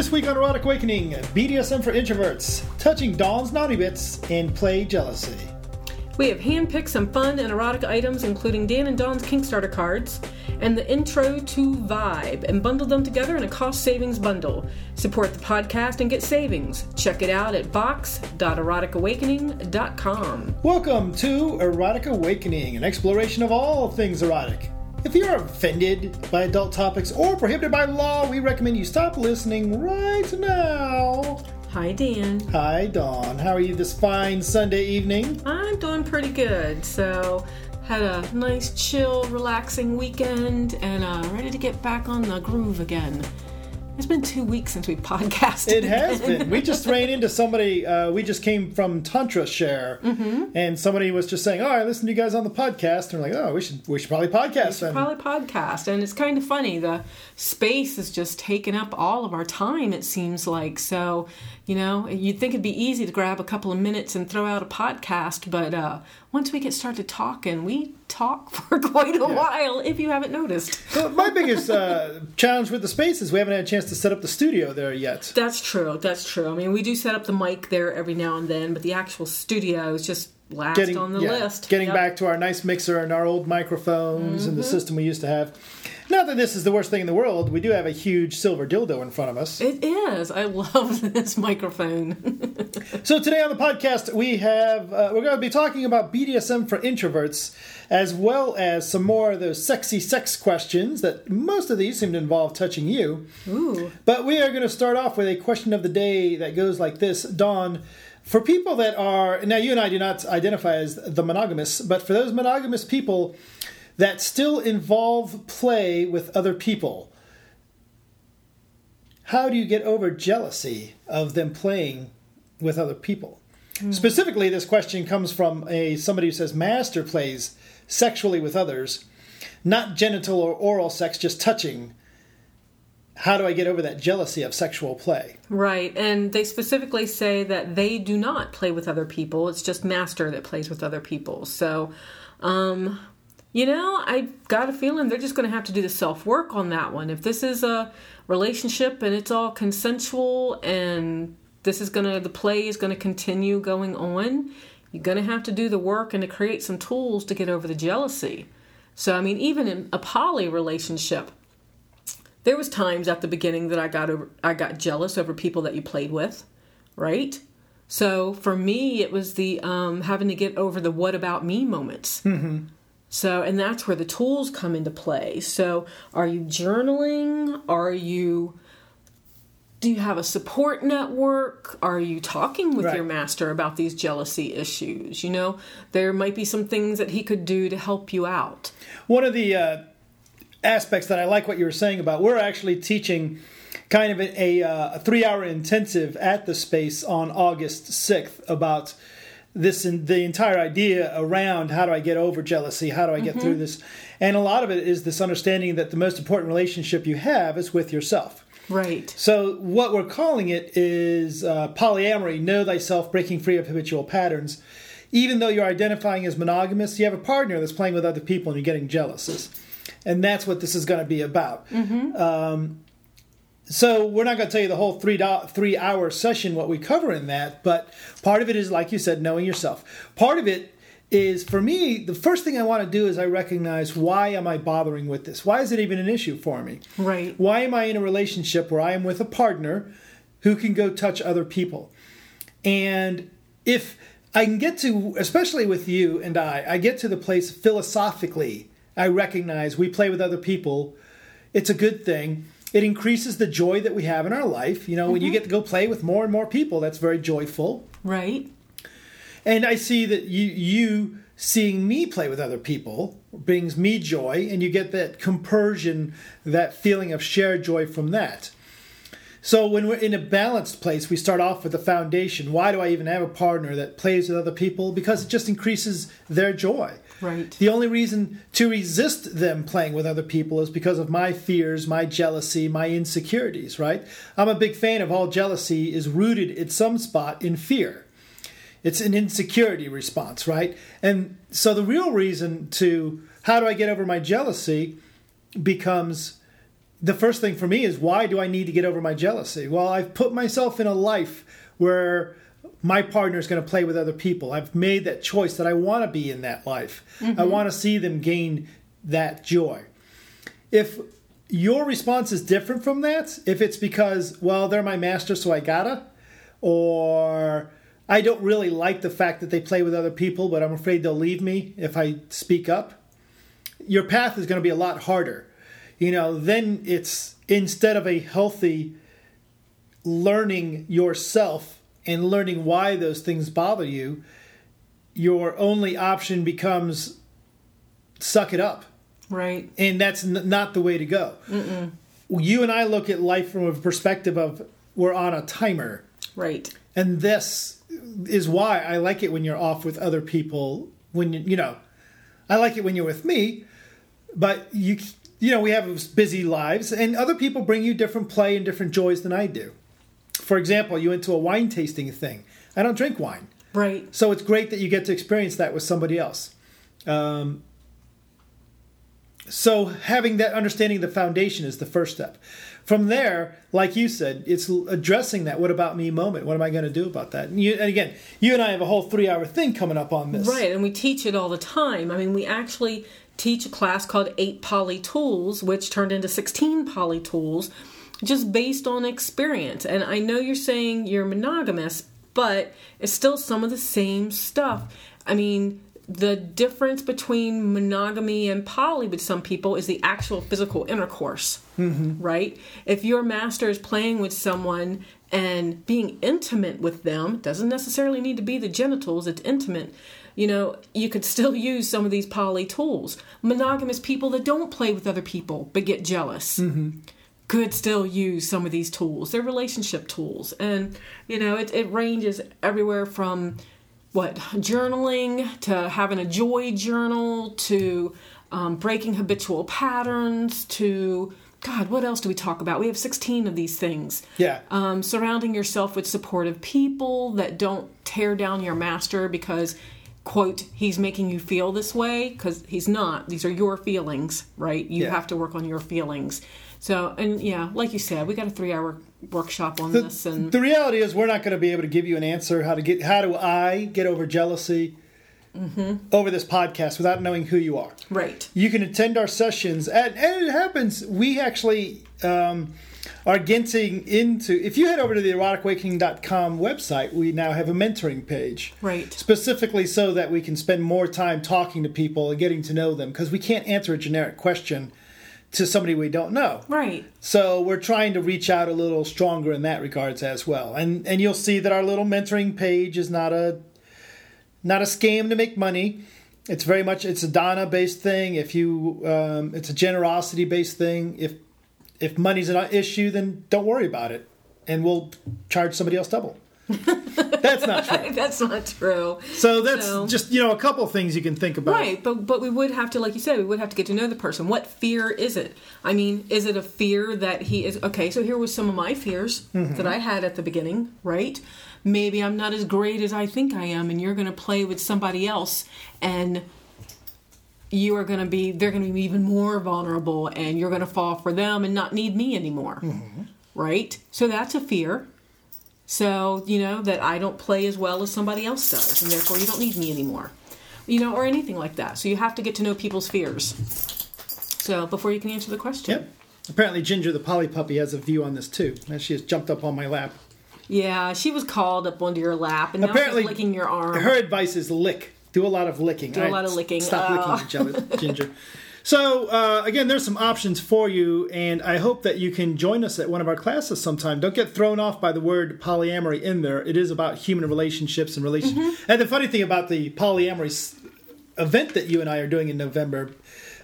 This week on Erotic Awakening, BDSM for introverts, touching Dawn's naughty bits, and play jealousy. We have handpicked some fun and erotic items, including Dan and Dawn's Kickstarter cards and the intro to Vibe, and bundled them together in a cost savings bundle. Support the podcast and get savings. Check it out at box.eroticawakening.com. Welcome to Erotic Awakening, an exploration of all things erotic. If you're offended by adult topics or prohibited by law, we recommend you stop listening right now. Hi, Dan. Hi, Dawn. How are you this fine Sunday evening? I'm doing pretty good. So, had a nice, chill, relaxing weekend and uh, ready to get back on the groove again. It's been two weeks since we podcasted. It has been. We just ran into somebody. Uh, we just came from Tantra Share, Mm-hmm. and somebody was just saying, "Oh, I listened to you guys on the podcast." And we're like, "Oh, we should we should probably podcast We then." Probably podcast, and it's kind of funny. The space is just taking up all of our time. It seems like so. You know, you'd think it'd be easy to grab a couple of minutes and throw out a podcast, but uh, once we get started talking, we talk for quite a while. If you haven't noticed, So my biggest uh, challenge with the space is we haven't had a chance to set up the studio there yet. that's true. That's true. I mean, we do set up the mic there every now and then, but the actual studio is just last on the yeah, list. Getting Yep. back to our nice mixer and our old microphones and the Mm-hmm. system we used to have. Not that this is the worst thing in the world. We do have a huge silver dildo in front of us. It is. I love this microphone. So today on the podcast we have uh, we're going to be talking about BDSM for introverts, as well as some more of those sexy sex questions that most of these seem to involve touching you. Ooh. But we are going to start off with a question of the day that goes like this: Dawn, for people that are now you and I do not identify as the monogamous, but for those monogamous people that still involve play with other people. How do you get over jealousy of them playing with other people? Hmm. Specifically, this question comes from a somebody who says master plays sexually with others, not genital or oral sex, just touching. How do I get over that jealousy of sexual play? Right, and they specifically say that they do not play with other people. It's just Master that plays with other people. So, um, you know, I got a feeling they're just going to have to do the self work on that one. If this is a relationship and it's all consensual and this is going to, the play is going to continue going on, you're going to have to do the work and to create some tools to get over the jealousy. So, I mean, even in a poly relationship, there was times at the beginning that I got over I got jealous over people that you played with, right? So for me, it was the um, having to get over the "what about me" moments. Mm-hmm. So, and that's where the tools come into play. So, are you journaling? Are you do you have a support network? Are you talking with Right. your master about these jealousy issues? You know, there might be some things that he could do to help you out. One of the uh, aspects that I like what you were saying about, we're actually teaching kind of a, a, uh, a three hour intensive at the space on August 6th about this and the entire idea around how do I get over jealousy? How do I get through this? And a lot of it is this understanding that the most important relationship you have is with yourself. Right. So, what we're calling it is uh, polyamory, know thyself, breaking free of habitual patterns. Even though you're identifying as monogamous, you have a partner that's playing with other people and you're getting jealous. And that's what this is going to be about. Um, so, we're not going to tell you the whole three, do- three hour session, what we cover in that, but part of it is, like you said, knowing yourself. Part of it is for me the first thing i want to do is i recognize why am i bothering with this why is it even an issue for me Right. why am I in a relationship where I am with a partner who can go touch other people? And if I can get to, especially with you and I, I get to the place philosophically, I recognize we play with other people. It's a good thing. It increases the joy that we have in our life. You know, when you mm-hmm. get to go play with more and more people, that's very joyful. Right. And I see that you you seeing me play with other people brings me joy, and you get that compersion, that feeling of shared joy from that. So when we're in a balanced place, we start off with the foundation. Why do I even have a partner that plays with other people? Because it just increases their joy. Right. The only reason to resist them playing with other people is because of my fears, my jealousy, my insecurities, right? I'm a big fan of all jealousy is rooted at some spot in fear. It's an insecurity response, right? And so the real reason to how do I get over my jealousy becomes the first thing for me is why do I need to get over my jealousy? Well, I've put myself in a life where my partner is going to play with other people. I've made that choice that I want to be in that life. I mm-hmm. want to see them gain that joy. If your response is different from that, if it's because, well, they're my master, so I gotta, or I don't really like the fact that they play with other people, but I'm afraid they'll leave me if I speak up, your path is going to be a lot harder. You know, then it's instead of a healthy learning yourself and learning why those things bother you, your only option becomes suck it up. Right. And that's n- not the way to go. Mm-mm. You and I look at life from a perspective of we're on a timer. Right. And this is why I like it when you're off with other people. When you, you know, I like it when you're with me, but you, you know, we have busy lives, and other people bring you different play and different joys than I do. For example, you went to a wine tasting thing. I don't drink wine, Right. so it's great that you get to experience that with somebody else. Um, so having that understanding of the foundation is the first step. From there, like you said, it's addressing that "what about me" moment. What am I going to do about that? And, you, and again, you and I have a whole three-hour thing coming up on this. Right, and we teach it all the time. I mean, we actually teach a class called Eight Poly Tools, which turned into 16 Poly Tools, just based on experience. And I know you're saying you're monogamous, but it's still some of the same stuff. I mean, the difference between monogamy and poly with some people is the actual physical intercourse, mm-hmm. right? If your master is playing with someone and being intimate with them, doesn't necessarily need to be the genitals, it's intimate. You know, you could still use some of these poly tools. Monogamous people that don't play with other people but get jealous mm-hmm. Could still use some of these tools. They're relationship tools. And, you know, it, it ranges everywhere from what, journaling to having a joy journal to um, breaking habitual patterns to, God, what else do we talk about? We have 16 of these things. Yeah. Um, surrounding yourself with supportive people that don't tear down your master because quote he's making you feel this way because he's not these are your feelings right you Yeah. have to work on your feelings so and yeah like you said we got a three hour workshop on The, this and the reality is, we're not going to be able to give you an answer how to get how do I get over jealousy Mm-hmm. over this podcast without knowing who you are. right you can attend our sessions and, and it happens we actually um, are getting into if you head over to the eroticawakening.com website we now have a mentoring page Right. specifically so that we can spend more time talking to people and getting to know them because we can't answer a generic question to somebody we don't know right so we're trying to reach out a little stronger in that regards as well and and you'll see that our little mentoring page is not a not a scam to make money. It's very much it's a Donna based thing. If you um, it's a generosity based thing. If if money's an issue, then don't worry about it, and we'll charge somebody else double. that's not true. that's not true So that's So- just you know a couple of things you can think about. Right, but but we would have to, like you said, we would have to get to know the person. What fear is it? I mean, is it a fear that he is okay? So here was some of my fears mm-hmm. that I had at the beginning. Right, maybe I'm not as great as I think I am, and you're going to play with somebody else, and you are going to be they're going to be even more vulnerable, and you're going to fall for them and not need me anymore. Mm-hmm. Right, so that's a fear. So, you know, that I don't play as well as somebody else does, and therefore you don't need me anymore. You know, or anything like that. So you have to get to know people's fears. So before you can answer the question. Yep. Apparently, Ginger the Poly Puppy has a view on this too. And she has jumped up on my lap. Yeah, she was called up onto your lap and now Apparently, she's licking your arm. Her advice is lick. Do a lot of licking. Do a lot of licking. Stop licking uh. each other, Ginger. So uh, again, there's some options for you, and I hope that you can join us at one of our classes sometime. Don't get thrown off by the word polyamory in there. It is about human relationships and relation. Mm-hmm. And the funny thing about the polyamory event that you and I are doing in November,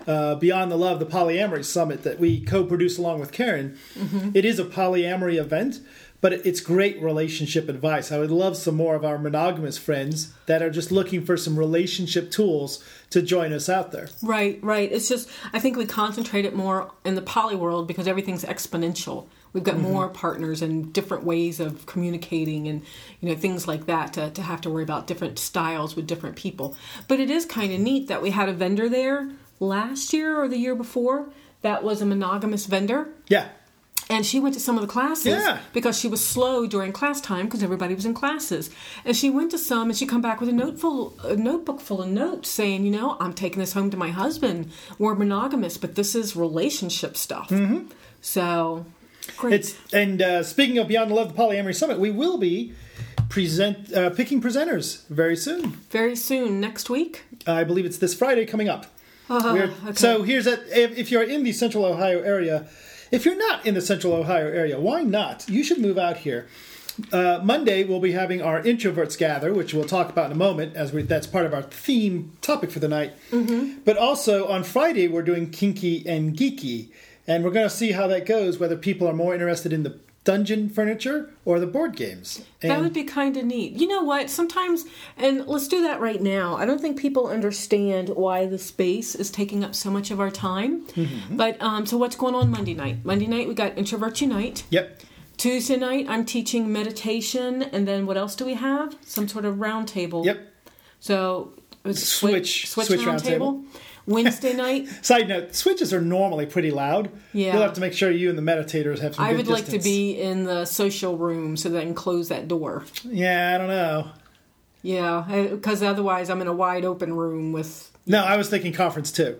uh, Beyond the Love, the Polyamory Summit that we co-produce along with Karen, Mm-hmm. it is a polyamory event. But it's great relationship advice. I would love some more of our monogamous friends that are just looking for some relationship tools to join us out there. Right, right. It's just I think we concentrate it more in the poly world because everything's exponential. We've got mm-hmm. more partners and different ways of communicating and you know things like that to, to have to worry about different styles with different people. But it is kind of neat that we had a vendor there last year or the year before that was a monogamous vendor. Yeah. And she went to some of the classes Yeah. because she was slow during class time because everybody was in classes. And she went to some and she come back with a note full, a notebook full of notes saying, you know, I'm taking this home to my husband. We're monogamous, but this is relationship stuff. Mm-hmm. So great. It's and uh, speaking of Beyond the Love, the Polyamory Summit, we will be present uh, picking presenters very soon. very soon next week. I believe it's this Friday coming up. Uh, okay. So here's that. If, if you're in the Central Ohio area, if you're not in the Central Ohio area, why not? You should move out here. Uh, Monday we'll be having our introverts gather, which we'll talk about in a moment, as we, that's part of our theme topic for the night. Mm-hmm. But also on Friday we're doing kinky and geeky, and we're going to see how that goes. Whether people are more interested in the dungeon furniture or the board games. And That would be kind of neat. You know what? Sometimes, and let's do that right now. I don't think people understand why the space is taking up so much of our time. Mm-hmm. But um, so, what's going on Monday night? Monday night we got Introverts Unite. yep. Tuesday night I'm teaching meditation, and then what else do we have? Some sort of round table. Yep. So it's Switch- switch, switch round round table. Wednesday night Side note: switches are normally pretty loud. Yeah. You'll have to make sure you and the meditators have some. I would like to be in the social room so that I can close that door. Yeah, I don't know. Yeah, because otherwise I'm in a wide open room with No, I was thinking conference too.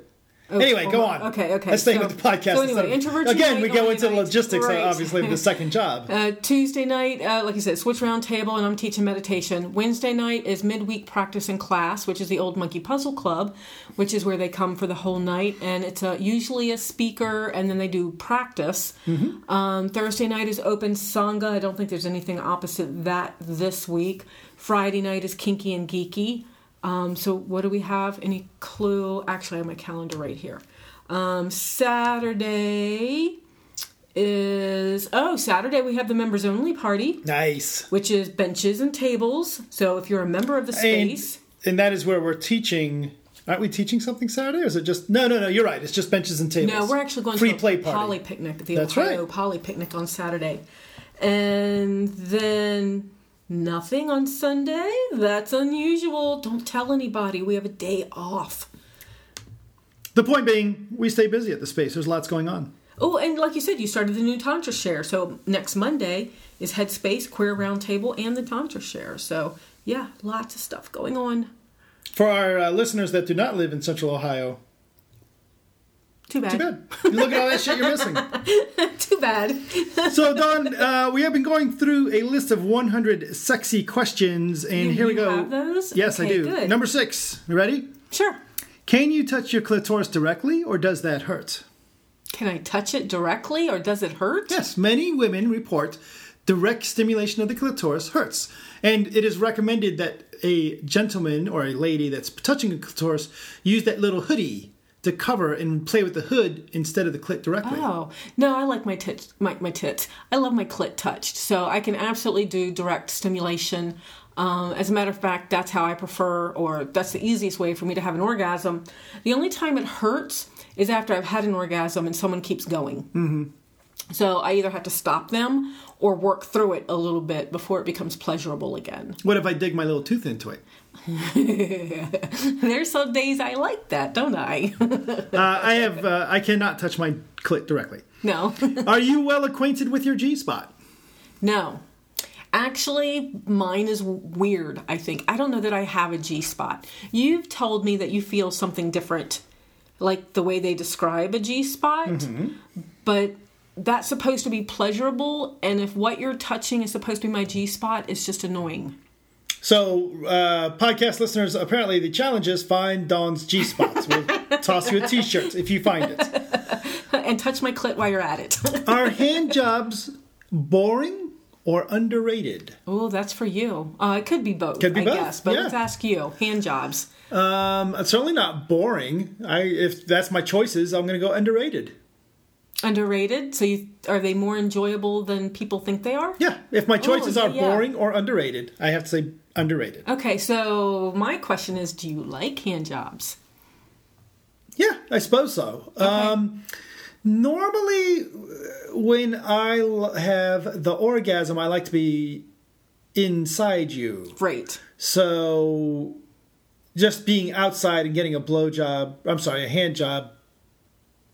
Oh, anyway, oh, go on. Okay, okay. Let's stay So- with the podcast. So anyway, Introverts again, we go into night. logistics, Right. obviously, with the second job. Uh, Tuesday night, uh, like you said, switch round table, and I'm teaching meditation. Wednesday night is midweek practice in class, which is the Old Monkey Puzzle Club, which is where they come for the whole night, and it's uh, usually a speaker, and then they do practice. Mm-hmm. Um, Thursday night is open sangha. I don't think there's anything opposite that this week. Friday night is kinky and geeky. Um, so what do we have? Any clue? Actually, I have my calendar right here. Um, Saturday is oh Saturday we have the members only party, Nice. which is benches and tables. So if you're a member of the And, space, and that is where we're teaching. Aren't we teaching something Saturday, or is it just no, no, no? You're right. It's just benches and tables. no, we're actually going free to a play party. poly picnic, the That's Ohio right. poly picnic on Saturday, and then nothing on Sunday. That's unusual. Don't tell anybody. We have a day off. The point being, we stay busy at the space. There's lots going on. Oh, and like you said, you started the new Tantra Share. So next Monday is Headspace, Queer Roundtable, and the Tantra Share. So yeah, lots of stuff going on. For our uh, listeners that do not live in Central Ohio, Too bad. too bad. Look at all that shit you're missing. Too bad. So, Dawn, uh, we have been going through a list of 100 sexy questions, and You- here we go. have those? Yes, I do. good. Number six. You ready? Sure. Can you touch your clitoris directly, or does that hurt? Can I touch it directly or does it hurt? Yes, many women report direct stimulation of the clitoris hurts, and it is recommended that a gentleman or a lady that's touching a clitoris use that little hoodie to cover and play with the hood instead of the clit directly. Oh no, I like my tits. My, my tits. I love my clit touched, so I can absolutely do direct stimulation. Um, as a matter of fact, that's how I prefer, or that's the easiest way for me to have an orgasm. The only time it hurts is after I've had an orgasm and someone keeps going. Mm-hmm. So I either have to stop them or work through it a little bit before it becomes pleasurable again. What if I dig my little tooth into it? There's some days I like that, don't I? Uh, I have. Uh, I cannot touch my clit directly. no. Are you well acquainted with your G spot? No. Actually, mine is weird, I think. I don't know that I have a G spot. You've told me that you feel something different, like the way they describe a G spot, but that's supposed to be pleasurable, and if what you're touching is supposed to be my G spot, it's just annoying. So, uh, podcast listeners, apparently the challenge is find Dawn's G spots. We'll toss you a T-shirt if you find it. and touch my clit while you're at it. Are hand jobs boring or underrated? oh, that's for you. Uh, it could be both, Could be I both, guess. But yeah. let's ask you. Hand jobs. Um, it's certainly not boring. I if that's my choices, I'm going to go underrated. Underrated? So you, are they more enjoyable than people think they are? Yeah, if my choices yeah, are yeah. boring or underrated, I have to say underrated. Okay, so my question is do you like hand jobs? Yeah, I suppose so. Um, normally, when i have the orgasm, I like to be inside you. Great. So, just being outside and getting a blow job, I'm sorry, a hand job,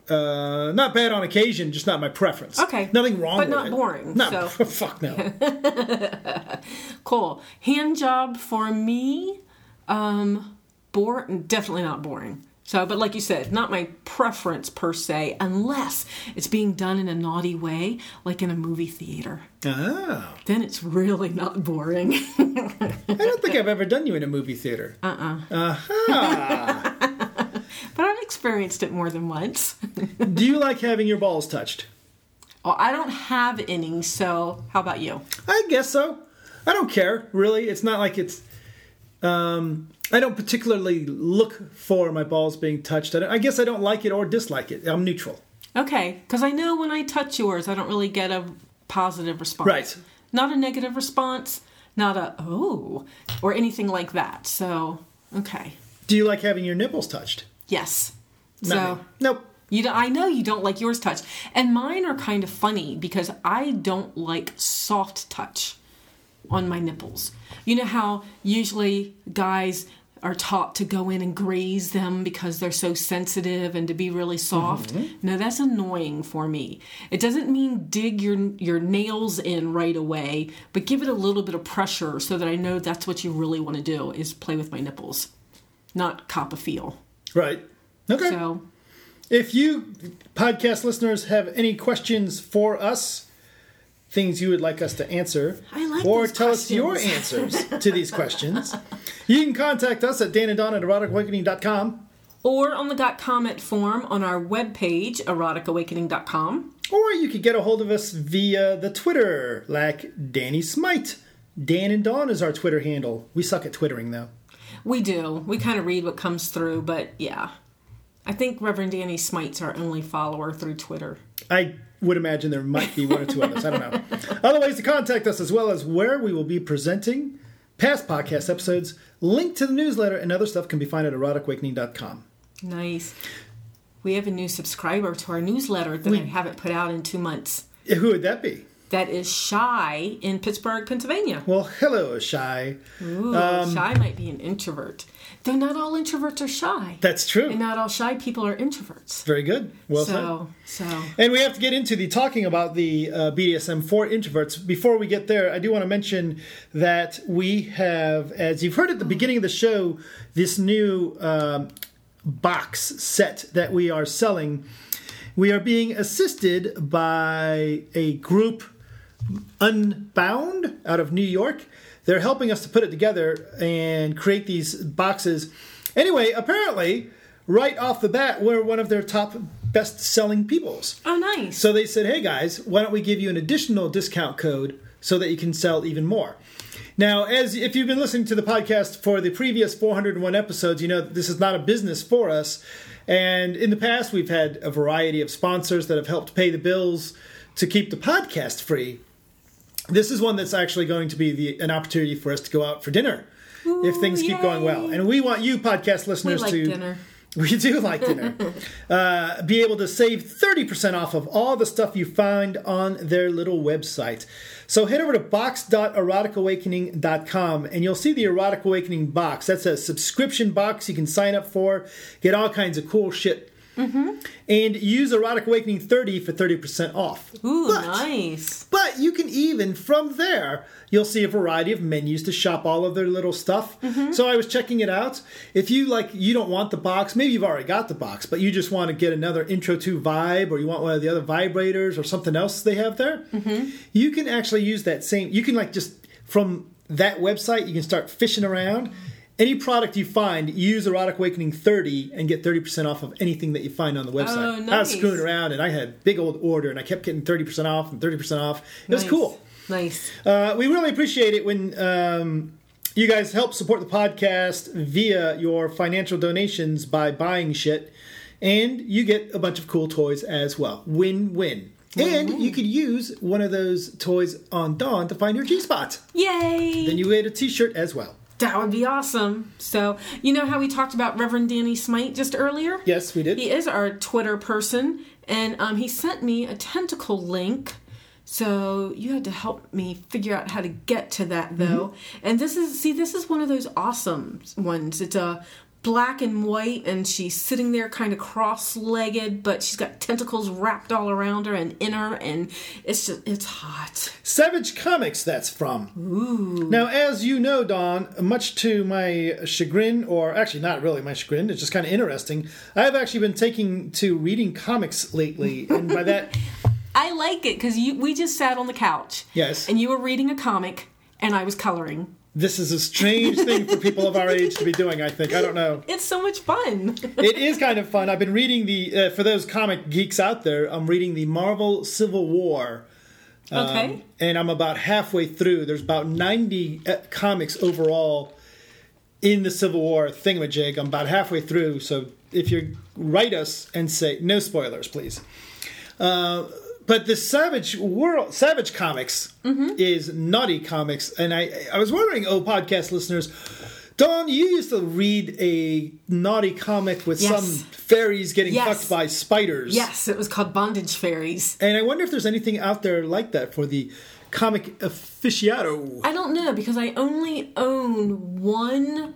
Uh, not bad on occasion, just not my preference. Okay. Nothing wrong But with not it. boring, Not, so. fuck no. Cool. Hand job for me, um, bore definitely not boring. So, but like you said, not my preference per se, unless it's being done in a naughty way, like in a movie theater. oh. Then it's really not boring. I don't think I've ever done you in a movie theater. uh-uh. Aha. But I've experienced it more than once. Do you like having your balls touched? oh, I don't have any, so how about you? I guess so. I don't care, really. It's not like it's. Um, I don't particularly look for my balls being touched. I, don't- I guess I don't like it or dislike it. I'm neutral. Okay, because I know when I touch yours, I don't really get a positive response. Right. Not a negative response, not a oh, or anything like that. So, okay. Do you like having your nipples touched? Yes. Not so, me. Nope. you I know you don't like yours touch, And mine are kind of funny because I don't like soft touch on my nipples. You know how usually guys are taught to go in and graze them because they're so sensitive and to be really soft. Mm-hmm. No, that's annoying for me. It doesn't mean dig your your nails in right away, but give it a little bit of pressure so that I know that's what you really want to do is play with my nipples, not cop a feel. Right. Okay. So If you podcast listeners have any questions for us, things you would like us to answer, I like or tell us your answers to these questions, you can contact us at Dan and Dawn at eroticawakening.com, or on the Got Comment form on our webpage, eroticawakening.com. or you could get a hold of us via the Twitter, like Danny Smite. Dan and Dawn is our Twitter handle. We suck at twittering though. We do. We kind of read what comes through, but yeah. I think Reverend Danny Smite's our only follower through Twitter. I would imagine there might be one or two others. I don't know. Other ways to contact us, as well as where we will be presenting past podcast episodes, link to the newsletter, and other stuff can be found at eroticawakening.com. Nice. We have a new subscriber to our newsletter that I haven't put out in two months. Who would that be? That is Shy in Pittsburgh, Pennsylvania. Well, hello, Shy. Ooh, Um, Shy might be an introvert. Though not all introverts are shy. That's true. and not all shy people are introverts. Very good. Well said. so, so And we have to get into the talking about the uh, BDSM for introverts. Before we get there, I do want to mention that we have, as you've heard at the beginning of the show, this new um, box set that we are selling. We are being assisted by a group, Unbound, out of New York. They're helping us to put it together and create these boxes. Anyway, apparently, right off the bat, we're one of their top best selling peoples. oh, nice. So they said, hey guys, why don't we give you an additional discount code so that you can sell even more? Now, as if you've been listening to the podcast for the previous 401 episodes, you know that this is not a business for us. And in the past, we've had a variety of sponsors that have helped pay the bills to keep the podcast free. This is one that's actually going to be the, an opportunity for us to go out for dinner if things keep going well. And we want you, podcast we listeners, like to dinner. we do like dinner. uh, be able to save 30% off of all the stuff you find on their little website. So head over to box.eroticawakening.com and you'll see the Erotic Awakening box. That's a subscription box you can sign up for, get all kinds of cool shit. Mm-hmm. And use Erotic Awakening 30 for 30% off. Ooh, But- nice. But you can even from there, you'll see a variety of menus to shop all of their little stuff. Mm-hmm. So I was checking it out. If you like, you don't want the box, maybe you've already got the box, but you just want to get another intro to vibe, or you want one of the other vibrators or something else they have there. Mm-hmm. You can actually use that same. You can like just from that website, you can start fishing around. Any product you find, use Erotic Awakening 30 and get 30% off of anything that you find on the website. Oh, I was nice. screwing around and I had a big old order and I kept getting 30% off and 30% off. It was cool. Nice. Uh, we really appreciate it when um, you guys help support the podcast via your financial donations by buying shit. And you get a bunch of cool toys as well. Win win. And you could use one of those toys on Dawn to find your G spot. Yay! Then you get a t shirt as well. That would be awesome. So, you know how we talked about Reverend Danny Smite just earlier? Yes, we did. He is our Twitter person, and um, he sent me a tentacle link. So you had to help me figure out how to get to that, though. And this is see, this is one of those awesome ones. It's a black and white and she's sitting there kind of cross-legged but she's got tentacles wrapped all around her and in her and it's just it's hot Savage Comics, that's from. ooh Now, as you know, Dawn, much to my chagrin, or actually not really my chagrin, it's just kind of interesting, I have actually been taking to reading comics lately. And by that, i like it because you we just sat on the couch Yes. and you were reading a comic and i was coloring this is a strange thing for people of our age to be doing, I think. I don't know. it's so much fun It is kind of fun. I've been reading the, uh, for those comic geeks out there, I'm reading the Marvel Civil War. Um, okay and I'm about halfway through. There's about 90 uh, comics overall in the Civil War thingamajig. I'm about halfway through, so if you write us and say no spoilers, please. Uh, but the Savage World, Savage Comics is Naughty Comics, and I, I was wondering, oh, podcast listeners, Dawn, you used to read a naughty comic with Yes. some fairies getting Yes. fucked by spiders. yes it was called bondage fairies And I wonder if there's anything out there like that for the comic aficionado. I don't know because I only own one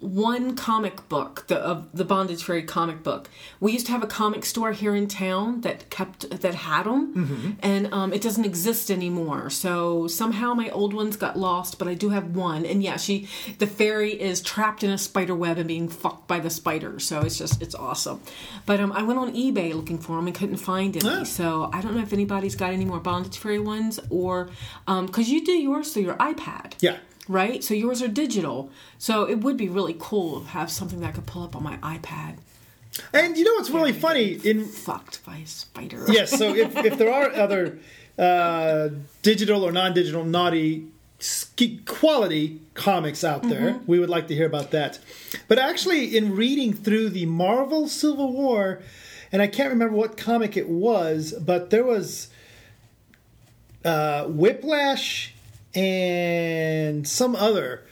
one comic book, the of the Bondage Fairy comic book. We used to have a comic store here in town that kept that had them, and um, it doesn't exist anymore. So somehow my old ones got lost, but I do have one. And yeah, she the fairy is trapped in a spider web and being fucked by the spider. So it's just it's awesome. But um, I went on eBay looking for them and couldn't find any. So I don't know if anybody's got any more Bondage Fairy ones or because you do yours through your iPad Yeah. Right? So yours are digital. So it would be really cool to have something that I could pull up on my iPad. And you know what's really funny in Fucked by a spider. yes, so if, if there are other uh, digital or non-digital naughty quality comics out there, we would like to hear about that. But actually, in reading through the Marvel Civil War, and I can't remember what comic it was, but there was uh, Whiplash and some other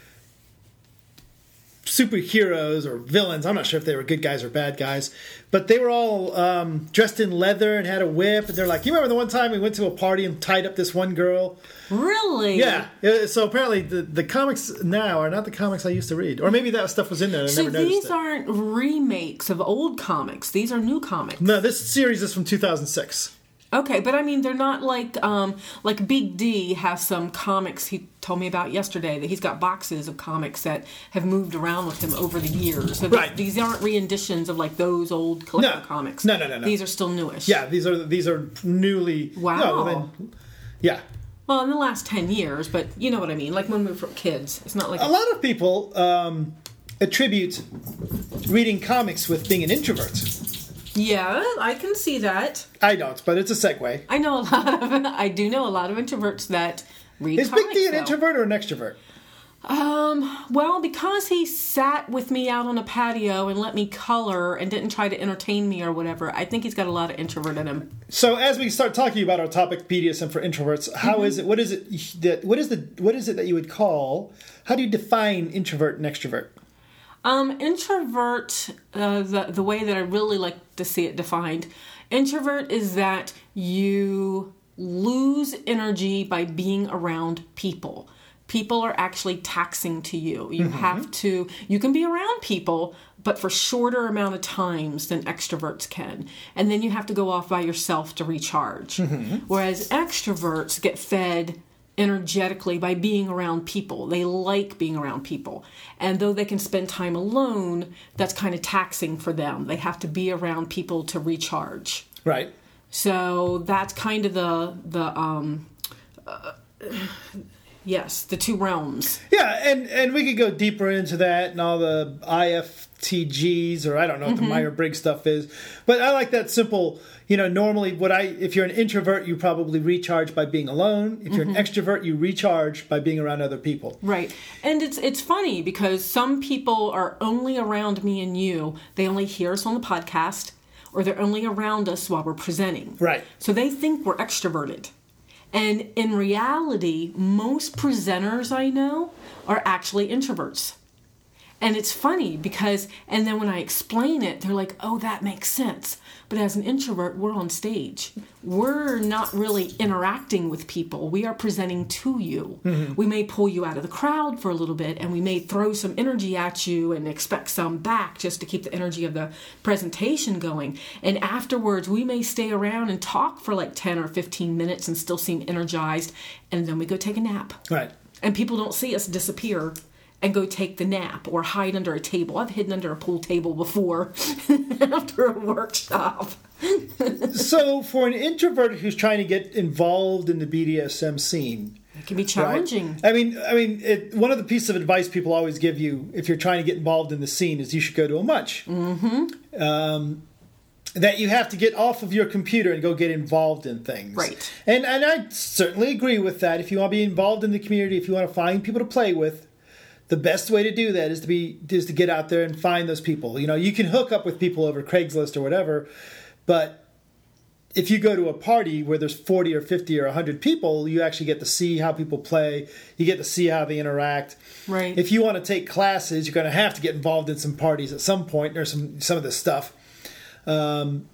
superheroes or villains. I'm not sure if they were good guys or bad guys, but they were all um, dressed in leather and had a whip. And they're like, you remember the one time we went to a party and tied up this one girl? Really? Yeah. Uh, So apparently the, the comics now are not the comics I used to read, or maybe that stuff was in there. And I So never noticed these aren't remakes of old comics. These are new comics. No, this series is from 2006. Okay, but I mean they're not like um like Big D has some comics he told me about yesterday that he's got boxes of comics that have moved around with him over the years. So Right. these aren't renditions of like those old collector No. comics. No, no, no, no. These are still newish. Yeah, these are these are newly. Wow. no, then- yeah. Well, in the last 10 years, but you know what I mean. Like when we were kids. It's not like. A lot of people um, attribute reading comics with being an introvert. Yeah, I can see that. I don't, but it's a segue. I know a lot of. I do know a lot of introverts that read Is Big. D an though. introvert or an extrovert? Um, well, because he sat with me out on a patio and let me color and didn't try to entertain me or whatever, I think he's got a lot of introvert in him. So as we start talking about our topic BDSM for introverts, how is it? What is it that? What is the? What is it that you would call? How do you define introvert and extrovert? Um, introvert, uh, the the way that I really like to see it defined, introvert is that you lose energy by being around people. People are actually taxing to you. You have to. You can be around people, but for shorter amount of times than extroverts can, and then you have to go off by yourself to recharge. Whereas extroverts get fed energetically by being around people. They like being around people. And though they can spend time alone, that's kind of taxing for them. They have to be around people to recharge. Right. So that's kind of the the um uh, yes, the two realms. Yeah, and and we could go deeper into that and all the IFTGs or I don't know what the mm-hmm. Meyer Briggs stuff is, but I like that simple. You know, normally what I if you're an introvert, you probably recharge by being alone. If you're an mm-hmm. extrovert, you recharge by being around other people. Right. And it's it's funny because some people are only around me and you. They only hear us on the podcast or they're only around us while we're presenting. Right. So they think we're extroverted. And in reality, most presenters I know are actually introverts. And it's funny because, and then when I explain it, they're like, oh, that makes sense. But as an introvert, we're on stage. We're not really interacting with people. We are presenting to you. Mm-hmm. We may pull you out of the crowd for a little bit and we may throw some energy at you and expect some back just to keep the energy of the presentation going. And afterwards, we may stay around and talk for like 10 or 15 minutes and still seem energized. And then we go take a nap. Right. And people don't see us disappear and go take the nap or hide under a table. I've hidden under a pool table before after a workshop. so, for an introvert who's trying to get involved in the BDSM scene, it can be challenging. Right? I mean, I mean, it, one of the pieces of advice people always give you if you're trying to get involved in the scene is you should go to a munch. Mm-hmm. Um, that you have to get off of your computer and go get involved in things. Right. And and I certainly agree with that. If you want to be involved in the community, if you want to find people to play with, the best way to do that is to be is to get out there and find those people. You know, you can hook up with people over Craigslist or whatever, but if you go to a party where there's 40 or 50 or 100 people, you actually get to see how people play. You get to see how they interact. Right. If you want to take classes, you're going to have to get involved in some parties at some point. or some some of this stuff. Um,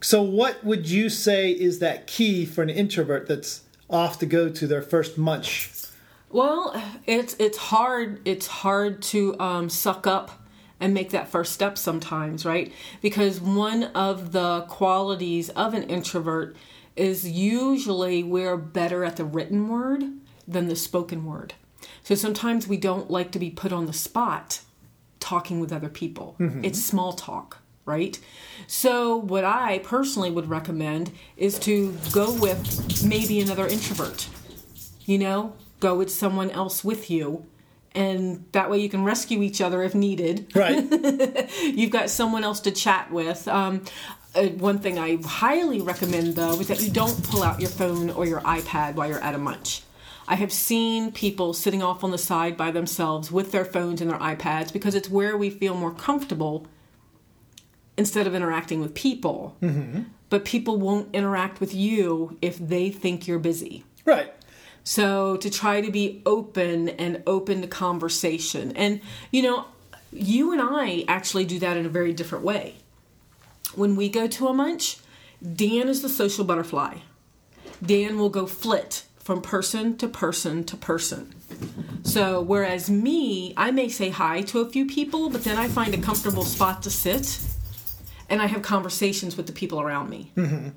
so, what would you say is that key for an introvert that's off to go to their first munch? Well, it's it's hard. It's hard to um, suck up and make that first step sometimes, right? Because one of the qualities of an introvert is usually we're better at the written word than the spoken word. So sometimes we don't like to be put on the spot talking with other people. Mm-hmm. It's small talk, right? So, what I personally would recommend is to go with maybe another introvert. You know, go with someone else with you and that way you can rescue each other if needed. Right. You've got someone else to chat with. Um, uh, one thing I highly recommend though is that you don't pull out your phone or your iPad while you're at a munch. I have seen people sitting off on the side by themselves with their phones and their iPads because it's where we feel more comfortable instead of interacting with people. Mm-hmm. But people won't interact with you if they think you're busy. Right. So to try to be open and open to conversation. And, you know, you and I actually do that in a very different way. When we go to a munch, Dan is the social butterfly. Dan will go flit from person to person to person. So, whereas me, I may say hi to a few people, but then I find a comfortable spot to sit and I have conversations with the people around me. Mm-hmm.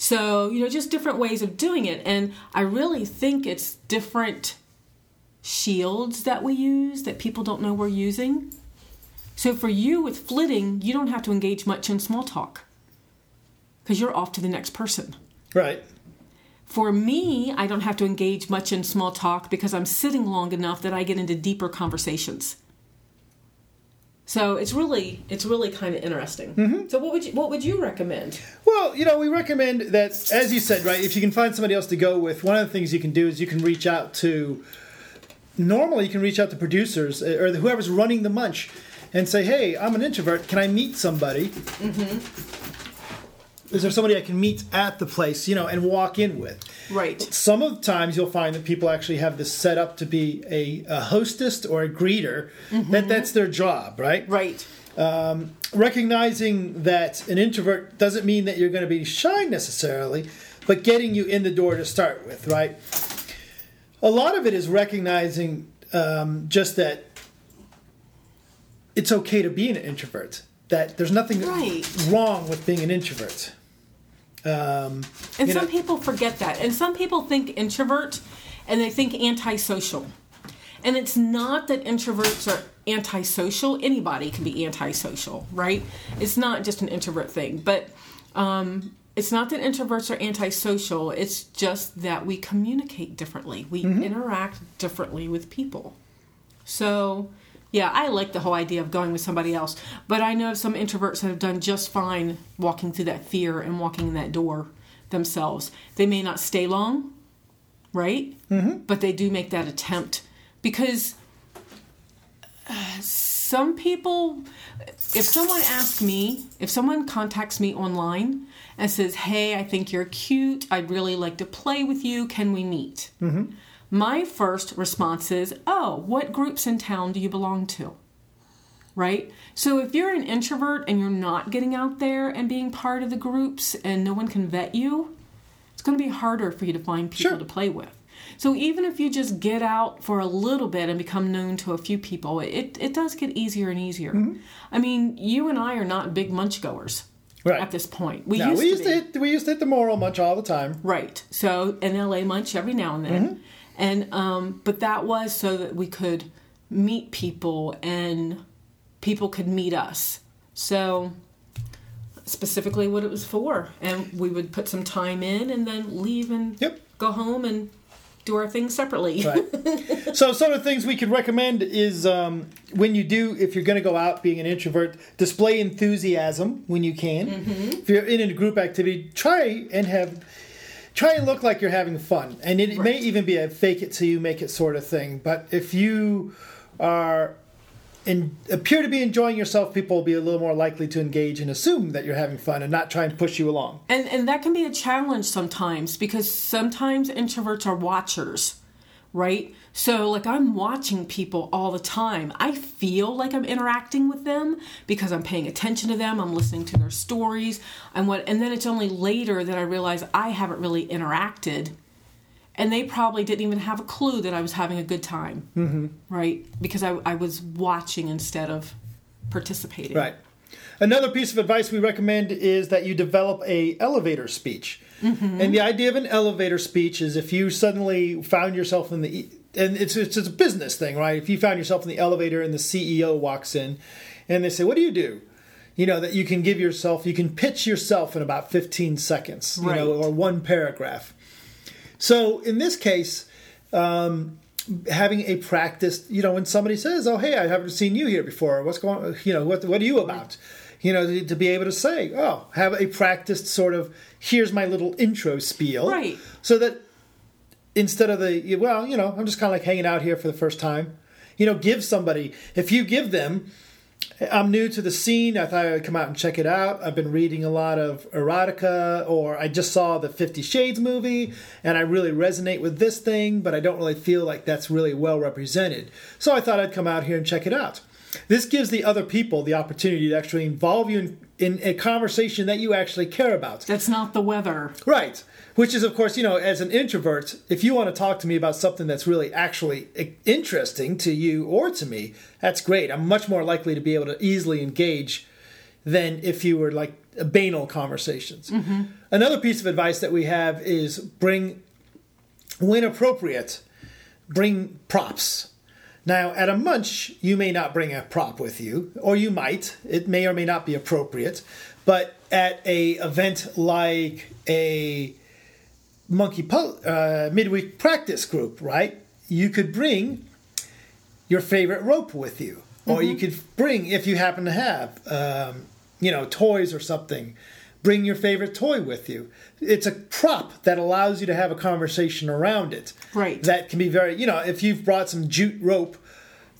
So, you know, just different ways of doing it. And I really think it's different shields that we use that people don't know we're using. So, for you with flitting, you don't have to engage much in small talk because you're off to the next person. Right. For me, I don't have to engage much in small talk because I'm sitting long enough that I get into deeper conversations. So it's really it's really kind of interesting. Mm-hmm. So what would you what would you recommend? Well, you know, we recommend that, as you said, right. If you can find somebody else to go with, one of the things you can do is you can reach out to. Normally, you can reach out to producers uh, or whoever's running the munch, and say, "Hey, I'm an introvert. Can I meet somebody?" Mm-hmm is there somebody I can meet at the place, you know, and walk in with? Right. Some of the times you'll find that people actually have this set up to be a, a hostess or a greeter. Mm-hmm. That that's their job, right? Right. Um, recognizing that an introvert doesn't mean that you're going to be shy necessarily, but getting you in the door to start with, right? A lot of it is recognizing um, just that it's okay to be an introvert. That there's nothing right. wrong with being an introvert. Um, and some know, people forget that. And some people think introvert and they think antisocial. And it's not that introverts are antisocial. Anybody can be antisocial, right? It's not just an introvert thing. But um, it's not that introverts are antisocial. It's just that we communicate differently. We mm-hmm. interact differently with people. So yeah, I like the whole idea of going with somebody else, but I know some introverts that have done just fine walking through that fear and walking in that door themselves. They may not stay long, right? Mm-hmm. But they do make that attempt because uh, some people, if someone asks me, if someone contacts me online and says, "Hey, I think you're cute. I'd really like to play with you. Can we meet?" Mm-hmm. My first response is, oh, what groups in town do you belong to? Right? So if you're an introvert and you're not getting out there and being part of the groups and no one can vet you, it's going to be harder for you to find people Sure. to play with. So even if you just get out for a little bit and become known to a few people, it, it does get easier and easier. Mm-hmm. I mean, you and I are not big munch goers Right. at this point. We No, used we to used to hit we used to hit the moral munch all the time. Right. So in LA munch every now and then. Mm-hmm. And um but that was so that we could meet people and people could meet us. So specifically what it was for. And we would put some time in and then leave and Yep. go home and do our things separately. Right. so some of the things we could recommend is um, when you do, if you're going to go out being an introvert, display enthusiasm when you can. If you're in a group activity, try and have. Try and look like you're having fun, and it may even be a fake it till you make it sort of thing. But if you are and appear to be enjoying yourself, people will be a little more likely to engage and assume that you're having fun and not try and push you along. And and that can be a challenge sometimes because sometimes introverts are watchers, right? So like I'm watching people all the time. I feel like I'm interacting with them because I'm paying attention to them, I'm listening to their stories, and what and then it's only later that I realize I haven't really interacted. And they probably didn't even have a clue that I was having a good time, mm-hmm. right? Because I, I was watching instead of participating. Right. Another piece of advice we recommend is that you develop a elevator speech. And the idea of an elevator speech is if you suddenly found yourself in the and it's it's a business thing, right? If you found yourself in the elevator and the CEO walks in and they say, "What do you do?" You know that you can give yourself, you can pitch yourself in about 15 seconds, you know, or one paragraph. So in this case, um, having a practice, you know, when somebody says, "Oh, hey, I haven't seen you here before. What's going? You know, what what are you about?" You know, to, to be able to say, "Oh, have a practiced sort of here's my little intro spiel," Right. So that instead of the well, you know, I'm just kind of like hanging out here for the first time. You know, give somebody if you give them. I'm new to the scene. I thought I'd come out and check it out. I've been reading a lot of erotica, or I just saw the Fifty Shades movie, and I really resonate with this thing, but I don't really feel like that's really well represented. So I thought I'd come out here and check it out. This gives the other people the opportunity to actually involve you in, in a conversation that you actually care about. That's not the weather. Right. Which is, of course, you know, as an introvert, if you want to talk to me about something that's really actually eh, interesting to you or to me, that's great. I'm much more likely to be able to easily engage than if you were like banal conversations. Mm-hmm. Another piece of advice that we have is bring, when appropriate, bring props. Now, at a munch, you may not bring a prop with you, or you might. It may or may not be appropriate. But at a event like a monkey po- uh, midweek practice group, right? You could bring your favorite rope with you, or you could bring, if you happen to have, um, you know, toys or something. Bring your favorite toy with you. It's a prop that allows you to have a conversation around it. Right. That can be very, you know, if you've brought some jute rope,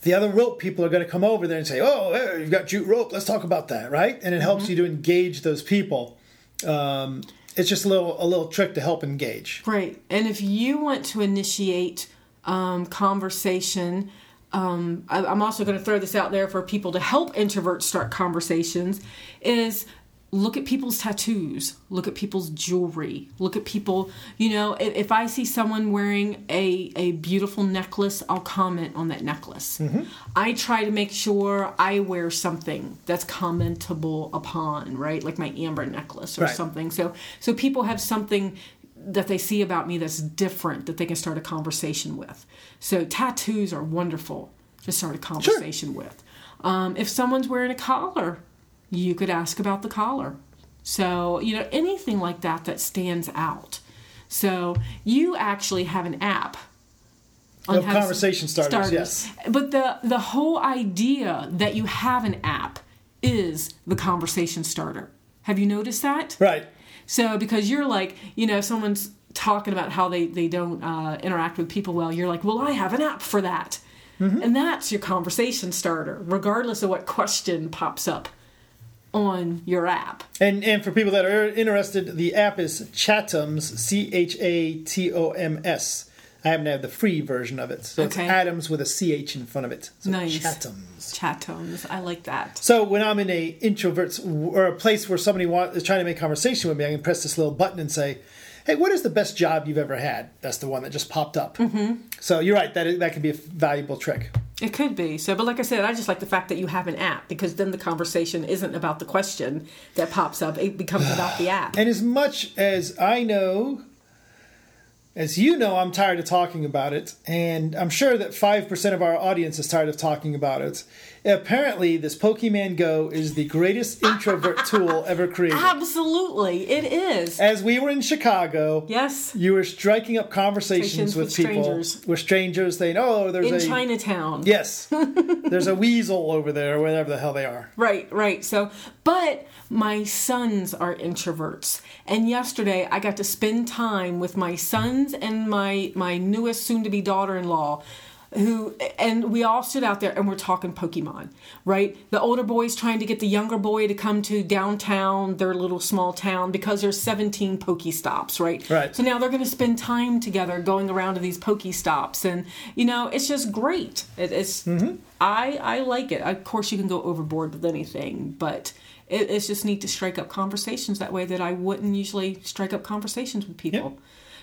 the other rope people are going to come over there and say, "Oh, hey, you've got jute rope. Let's talk about that," right? And it helps you to engage those people. Um, it's just a little a little trick to help engage. Right. And if you want to initiate um, conversation, um, I, I'm also going to throw this out there for people to help introverts start conversations is look at people's tattoos, look at people's jewelry, look at people, you know, if, if I see someone wearing a, a beautiful necklace, I'll comment on that necklace. I try to make sure I wear something that's commentable upon, right? Like my amber necklace or Right. something. So so people have something that they see about me that's different that they can start a conversation with. So tattoos are wonderful to start a conversation with. Um, if someone's wearing a collar, you could ask about the collar. So you know anything like that that stands out. So you actually have an app how to- conversation starters, yes. But the the whole idea that you have an app is the conversation starter. Have you noticed that? Right. So because you're like, you know, someone's talking about how they they don't uh, interact with people well, you're like, well, I have an app for that, and that's your conversation starter, regardless of what question pops up on your app. And and for people that are interested, the app is Chatoms, C H A T O M S. I happen to have the free version of it. So Okay. it's Adams with a CH in front of it. So Nice. Chatoms. Chatoms. I like that. So when I'm in a introverts or a place where somebody want, is trying to make conversation with me, I can press this little button and say, "Hey, what is the best job you've ever had?" That's the one that just popped up. Mm-hmm. So you're right. That that could be a valuable trick. It could be. So, but like I said, I just like the fact that you have an app because then the conversation isn't about the question that pops up. It becomes about the app. And as much as I know, as you know, I'm tired of talking about it, and I'm sure that 5% of our audience is tired of talking about it. Apparently, this Pokemon Go is the greatest introvert tool ever created. Absolutely, it is. As we were in Chicago, Yes. you were striking up conversations with, with people, strangers. with strangers saying, "Oh, there's In a Chinatown. yes, there's a weasel over there, or whatever the hell they are." Right, right. So, but my sons are introverts, and yesterday I got to spend time with my sons and my my newest soon-to-be daughter-in-law. Who and we all stood out there and we're talking Pokemon, right? The older boy's trying to get the younger boy to come to downtown, their little small town, because there's 17 Pokestops, right? Right. So now they're going to spend time together going around to these Pokestops, and you know it's just great. It, it's mm-hmm. I I like it. Of course, you can go overboard with anything, but it, it's just neat to strike up conversations that way that I wouldn't usually strike up conversations with people.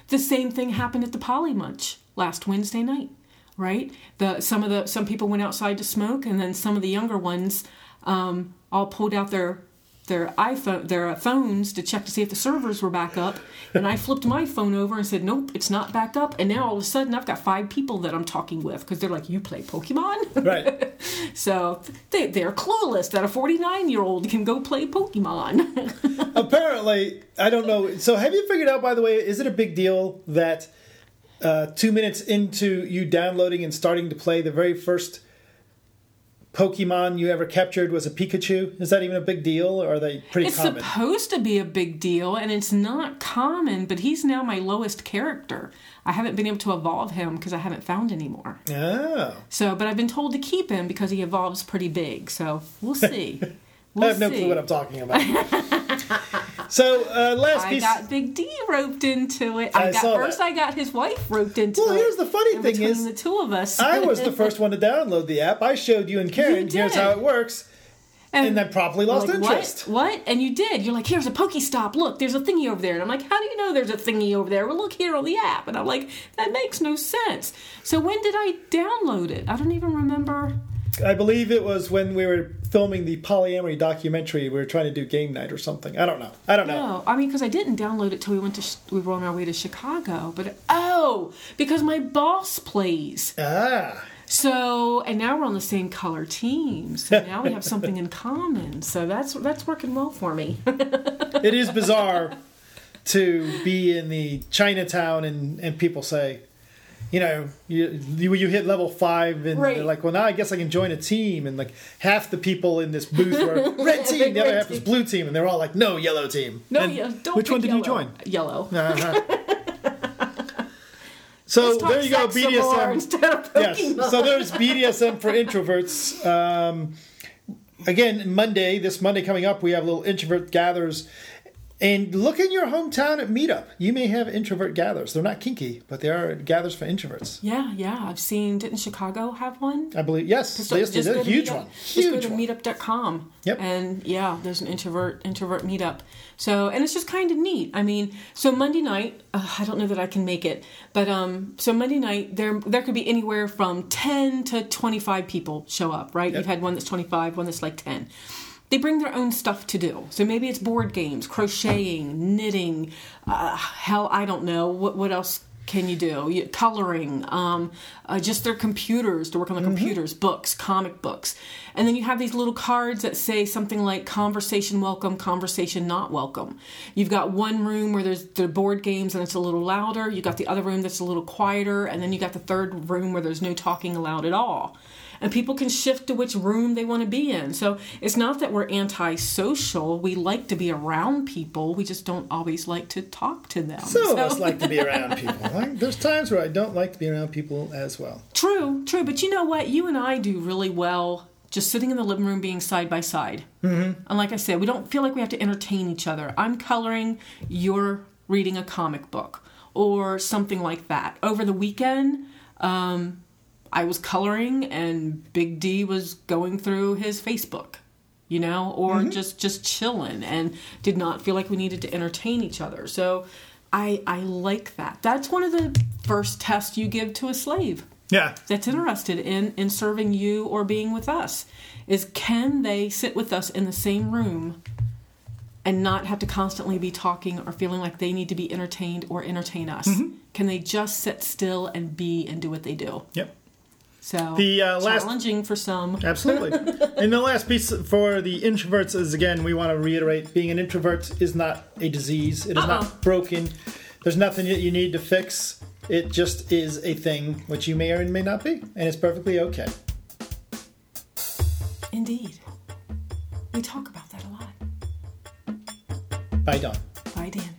The same thing happened at the Poly Munch last Wednesday night, right? The some of the some people went outside to smoke, and then some of the younger ones um, all pulled out their their iPhone their uh, phones to check to see if the servers were back up. And I flipped my phone over and said, "Nope, it's not back up." And now all of a sudden, I've got five people that I'm talking with because they're like, "You play Pokemon?" Right. so they they're clueless that a 49 year old can go play Pokemon. Apparently, I don't know. So, have you figured out, by the way, is it a big deal that uh, two minutes into you downloading and starting to play, the very first Pokemon you ever captured was a Pikachu? Is that even a big deal, or are they pretty it's common? supposed to be a big deal, and it's not common. But he's now my lowest character. I haven't been able to evolve him because I haven't found any more. oh, So, but I've been told to keep him because he evolves pretty big. So we'll see. We'll I have no see. clue what I'm talking about. so, uh, last I piece. got Big D roped into it. I I, got first. that. I got his wife roped into Well, it. Well, here's the funny thing is- the two of us. I was the first one to download the app. I showed you and Karen. You Here's how it works, and then promptly lost like, interest. What? What? And you did. You're like, here's a Pokestop. Look, there's a thingy over there. And I'm like, how do you know there's a thingy over there? Well, look here on the app. And I'm like, that makes no sense. So when did I download it? I don't even remember. I believe it was when we were filming the polyamory documentary. We were trying to do game night or something. I don't know. I don't know. No, I mean, because I didn't download it till we went to sh- we were on our way to Chicago. But oh, because my boss plays. Ah, So and now we're on the same color team. So now we have something in common. So that's that's working well for me. it is bizarre to be in the Chinatown and and people say, you know, you you, you hit level five and Right. they're like, well, now I guess I can join a team. And like half the people in this booth were red team, the other half was blue team, and they're all like, no, yellow team. No, And yeah, don't which one did you join? Yellow. Uh-huh. so there you go, BDSM. yes. So there's BDSM for introverts. Um, again, Monday, this Monday coming up, we have little introvert gathers. And look in your hometown at Meetup. You may have introvert gathers. They're not kinky, but they are gathers for introverts. Yeah, yeah. I've seen. Didn't Chicago have one? I believe. Yes, So yes, they just did. to Huge Meetup- one. Just go Huge to one. meetup.com. Yep. And yeah, there's an introvert introvert meetup. So and it's just kind of neat. I mean, so Monday night, uh, I don't know that I can make it, but um, so Monday night there there could be anywhere from ten to twenty five people show up. Right? Yep. You've had one that's twenty five, one that's like ten. They bring their own stuff to do. So maybe it's board games, crocheting, knitting, uh, hell, I don't know. What, what else can you do? You, coloring, um, uh, just their computers to work on the computers, books, comic books. And then you have these little cards that say something like conversation welcome, conversation not welcome. You've got one room where there's the board games and it's a little louder. You've got the other room that's a little quieter. And then you got the third room where there's no talking allowed at all and people can shift to which room they want to be in. So it's not that we're antisocial. We like to be around people. We just don't always like to talk to them. Some of So- us like to be around people. Like, There's times where I don't like to be around people as well. True, true. But you know what? You and I do really well just sitting in the living room being side by side. Mm-hmm. And like I said, we don't feel like we have to entertain each other. I'm coloring, you're reading a comic book. or something like that. Over the weekend, um, I was coloring and Big D was going through his Facebook, you know, or mm-hmm. just just chilling and did not feel like we needed to entertain each other. So I I like that. That's one of the first tests you give to a slave Yeah. that's interested in in serving you or being with us is can they sit with us in the same room and not have to constantly be talking or feeling like they need to be entertained or entertain us mm-hmm. can they just sit still and be and do what they do Yep. So The, uh, last- challenging for some Absolutely. and the last piece for the introverts is again, we want to reiterate being an introvert is not a disease. It is Uh-uh. not broken. There's nothing that you need to fix. It just is a thing which you may or may not be, and it's perfectly okay. indeed we talk about that a lot Bye, Dawn. bye dan